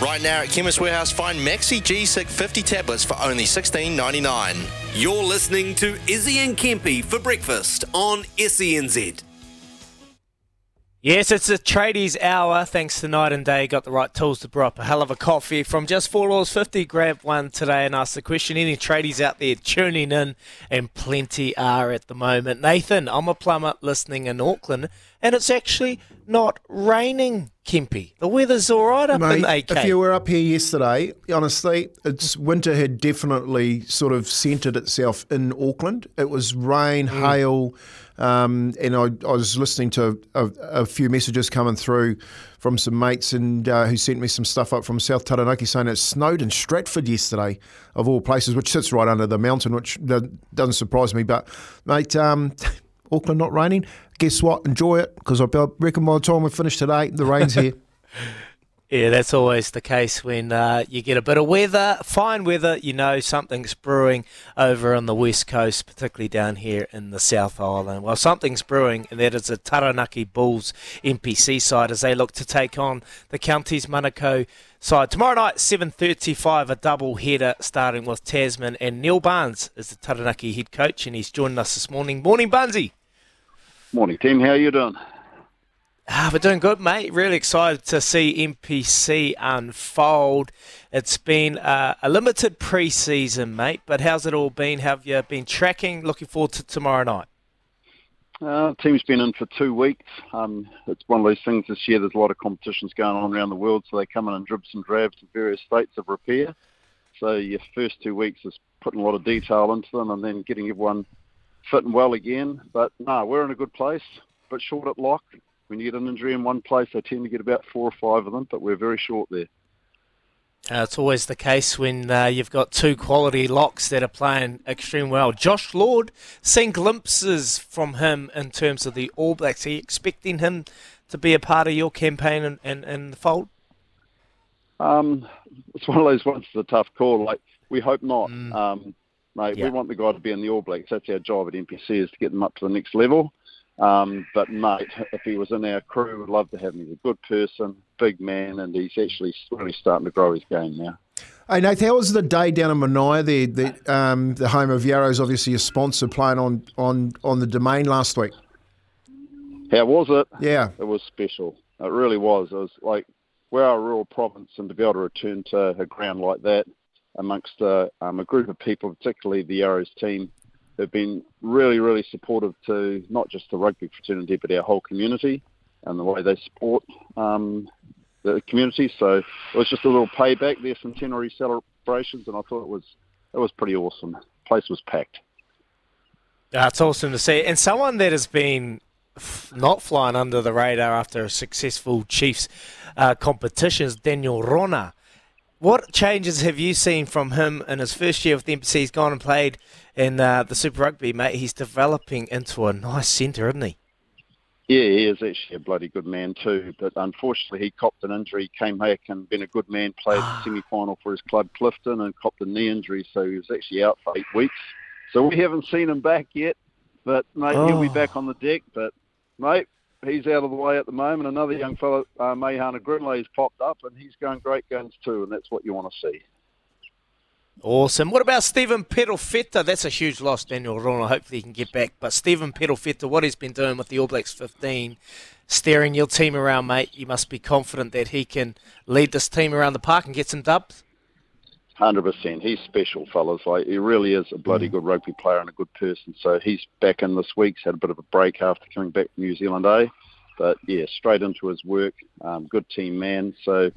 Right now at Chemist Warehouse, find Maxi G6 50 tablets for only $16.99. You're listening to Izzy and Kempy for breakfast on SENZ. Yes, it's a tradies hour. Thanks to Night and Day, got the right tools to brew up a hell of a coffee from just four dollars fifty. Grab one today and ask the question. Any tradies out there tuning in, and plenty are at the moment. Nathan, I'm a plumber listening in Auckland, and it's actually not raining. Kempy, the weather's all right up in AK. if you were up here yesterday, honestly, it's winter had definitely sort of centred itself in Auckland. It was rain, Mm. hail, um, and I, I was listening to a, a few messages coming through from some mates and uh, who sent me some stuff up from South Taranaki saying it snowed in Stratford yesterday, of all places, which sits right under the mountain, which doesn't surprise me. But mate, um, Auckland not raining. Guess what? Enjoy it because I reckon by the time we finish today, the rain's here. Yeah, that's always the case when uh, you get a bit of weather, fine weather, you know something's brewing over on the west coast, particularly down here in the South Island. Well, something's brewing, and that is the Taranaki Bulls NPC side as they look to take on the Counties Manukau side. Tomorrow night, 7.35, a double header starting with Tasman, and Neil Barnes is the Taranaki head coach, and he's joining us this morning. Morning, Bunsey. Morning, team. How are you doing? Ah, we're doing good, mate. Really excited to see NPC unfold. It's been uh, a limited pre-season, mate. But how's it all been? Have you been tracking? Looking forward to tomorrow night. Uh, team's been in for two weeks. Um, it's one of those things this year. There's a lot of competitions going on around the world, so they come in in dribs and drabs in various states of repair. So your first two weeks is putting a lot of detail into them, and then getting everyone fit and well again. But no, we're in a good place. But short at lock. When you get an injury in one place, they tend to get about four or five of them. But we're very short there. Uh, it's always the case when uh, you've got two quality locks that are playing extremely well. Josh Lord, seeing glimpses from him in terms of the All Blacks. Are you expecting him to be a part of your campaign in, in, in the fold? Um, it's one of those ones. It's a tough call. Like we hope not, um, mate. Yeah. We want the guy to be in the All Blacks. That's our job at NPC is to get them up to the next level. Um, but mate, if he was in our crew, we'd love to have him. He's a good person, big man, and he's actually really starting to grow his game now. Hey, Nath, how was the day down in Manaia there, the, um, the home of Yarrow's, obviously a sponsor, playing on, on, on the domain last week? How was it? Yeah. It was special. It really was. It was like we're a rural province, and to be able to return to a ground like that amongst uh, um, a group of people, particularly the Yarrows team, have been really, really supportive to not just the rugby fraternity, but our whole community and the way they support um, the community. So it was just a little payback, there their centenary celebrations, and I thought it was it was pretty awesome. The place was packed. Uh, it's awesome to see. And someone that has been not flying under the radar after a successful Chiefs uh, competition is Daniel Rona. What changes have you seen from him in his first year with the NPC? He's gone and played in uh, the Super Rugby, mate. He's developing into a nice centre, isn't he? Yeah, he is actually a bloody good man too. But unfortunately, he copped an injury, came back and been a good man, played the semi-final for his club Clifton, and copped a knee injury, so he was actually out for eight weeks. So we haven't seen him back yet. But mate, he'll be Oh. back on the deck. But mate, he's out of the way at the moment. Another young fellow, uh, Mayhana has popped up, and he's going great guns too, and that's what you want to see. Awesome. What about Stephen Perofeta? That's a huge loss, Daniel Rona. Hopefully he can get back. But Stephen Perofeta, what he's been doing with the All Blacks 15, steering your team around, mate, you must be confident that he can lead this team around the park and get some dubs. Hundred percent. He's special, fellas. Like he really is a bloody mm. good rugby player and a good person. So he's back in this week. He's had a bit of a break after coming back from New Zealand, eh? But yeah, straight into his work. Um, good team man. So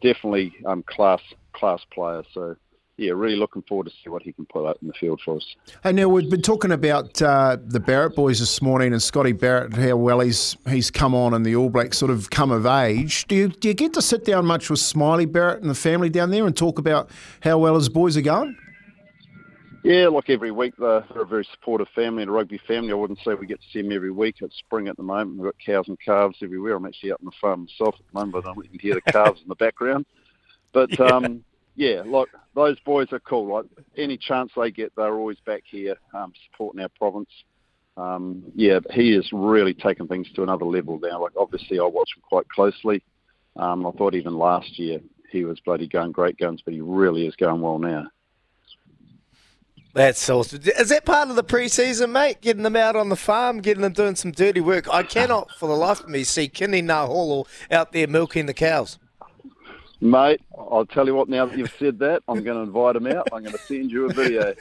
definitely um, class class player. So yeah, really looking forward to see what he can put out in the field for us. Hey, Neil, we've been talking about uh, the Barrett boys this morning and Scotty Barrett, how well he's he's come on and the All Blacks sort of come of age. Do you, do you get to sit down much with Smiley Barrett and the family down there and talk about how well his boys are going? Yeah, like every week, they're, they're a very supportive family and a rugby family. I wouldn't say we get to see them every week. It's spring at the moment. We've got cows and calves everywhere. I'm actually out on the farm myself at the moment, but I can hear the calves in the background. But yeah. um, yeah, like those boys are cool. Like any chance they get, they're always back here um, supporting our province. Um, yeah, he is really taking things to another level now. Like obviously, I watch him quite closely. Um, I thought even last year he was bloody going great guns, but he really is going well now. That's awesome. Is that part of the preseason, mate? Getting them out on the farm, getting them doing some dirty work. I cannot, for the life of me, see Kini Naholo out there milking the cows. Mate, I'll tell you what, now that you've said that, I'm going to invite him out. I'm going to send you a video.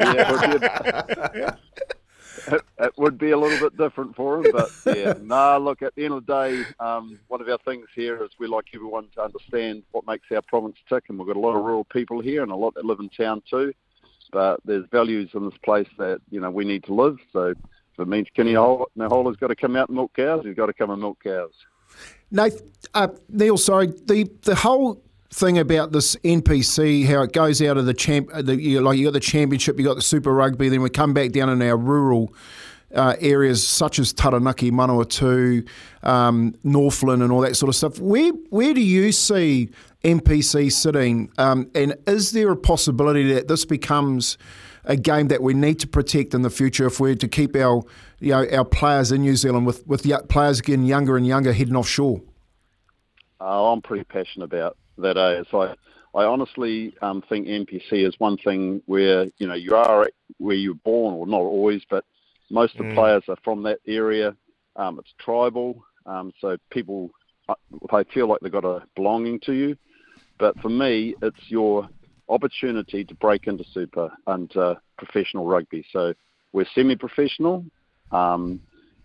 yeah, it, it, would be a little bit different for him, but yeah. Nah, look, at the end of the day, um, one of our things here is we like everyone to understand what makes our province tick, and we've got a lot of rural people here and a lot that live in town too. But there's values in this place that, you know, we need to live. So if it means Kini Naholo's got to come out and milk cows, he's got to come and milk cows. Nath, uh, Neil, sorry, the the whole thing about this NPC, how it goes out of the champ, uh, the, you, like you got the championship, you got the Super Rugby, then we come back down in our rural uh, areas such as Taranaki, Manawatu, um, Northland, and all that sort of stuff. Where where do you see NPC sitting, um, and is there a possibility that this becomes a game that we need to protect in the future if we're to keep our you know our players in New Zealand with with players getting younger and younger heading offshore? Oh, I'm pretty passionate about that. Eh? So I, I honestly um, think NPC is one thing where you know you are where you're born, or not always, but most of the mm. players are from that area. Um, it's tribal, um, so people uh, they feel like they've got a belonging to you. But for me, it's your opportunity to break into super and uh, professional rugby. So we're semi-professional, um,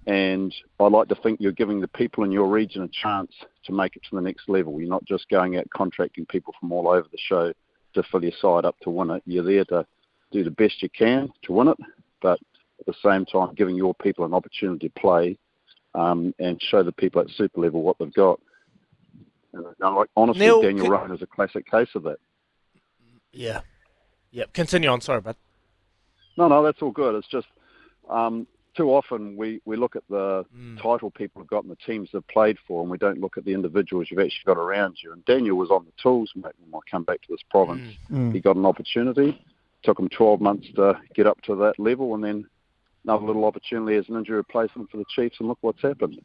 and I like to think you're giving the people in your region a chance to make it to the next level. You're not just going out contracting people from all over the show to fill your side up to win it. You're there to do the best you can to win it, but at the same time giving your people an opportunity to play um, and show the people at super level what they've got. And, like, honestly, Neil, Daniel. Rona is a classic case of that. Yeah. Yep. Continue on. Sorry, but No, no, that's all good. It's just um, too often we, we look at the mm. title people have got and the teams they've played for, and we don't look at the individuals you've actually got around you. And Daniel was on the tools, mate, when I come back to this province. Mm. mm. He got an opportunity. Took him 12 months to get up to that level, and then another little opportunity as an injury replacement for the Chiefs, and look what's happened.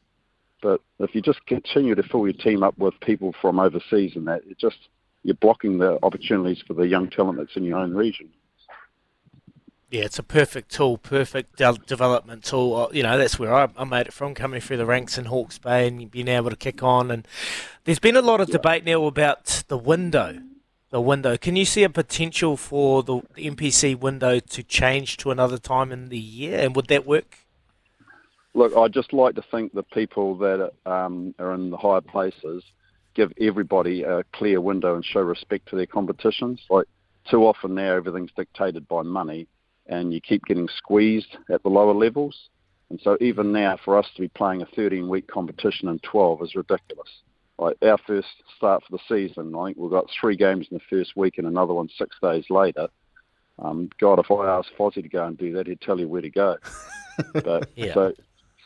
But if you just continue to fill your team up with people from overseas and that, it just you're blocking the opportunities for the young talent that's in your own region. Yeah, it's a perfect tool, perfect de- development tool. Uh, you know, that's where I, I, made it from, coming through the ranks in Hawke's Bay and being able to kick on. And there's been a lot of debate now about the window. The window. Can you see a potential for the, the NPC window to change to another time in the year? And would that work? Look, I'd just like to think the people that um, are in the higher places – give everybody a clear window and show respect to their competitions. Like too often now, everything's dictated by money, and you keep getting squeezed at the lower levels. And so even now, for us to be playing a 13-week competition in 12 is ridiculous. Like our first start for the season, I think we've got three games in the first week and another one six days later. Um, God, if I asked Fozzie to go and do that, he'd tell you where to go. but yeah. so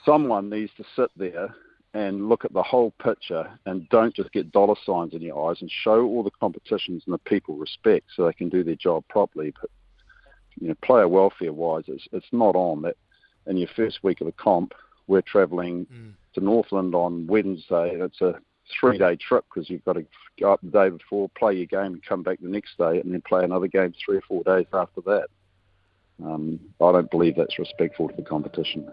someone needs to sit there and look at the whole picture and don't just get dollar signs in your eyes and show all the competitions and the people respect so they can do their job properly. But you know, player welfare wise, it's it's not on that. In your first week of the comp, we're travelling mm. to Northland on Wednesday. It's a three day trip because you've got to go up the day before, play your game, and come back the next day, and then play another game three or four days after that. Um, I don't believe that's respectful to the competition.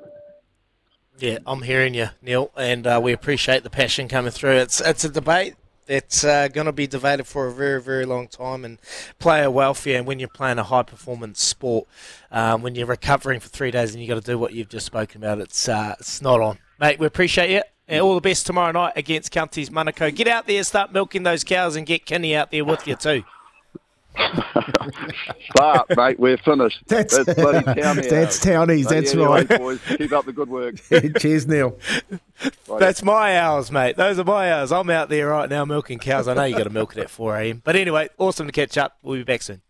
Yeah, I'm hearing you, Neil, and uh, we appreciate the passion coming through. It's it's a debate. It's uh, going to be debated for a very, very long time, and player welfare. And when you're playing a high performance sport, um, when you're recovering for three days and you've got to do what you've just spoken about, it's uh, it's not on, mate. We appreciate you. And all the best tomorrow night against Counties Manukau. Get out there, start milking those cows, and get Kini out there with you too. Start, mate. We're finished. That's, that's bloody Townie That's. Townies, So, that's anyway, right. boys. Keep up the good work. Cheers, Neil. Right. That's my hours, mate. Those are my hours. I'm out there right now milking cows. I know you got to milk it at 4 a.m. But anyway, awesome to catch up. We'll be back soon.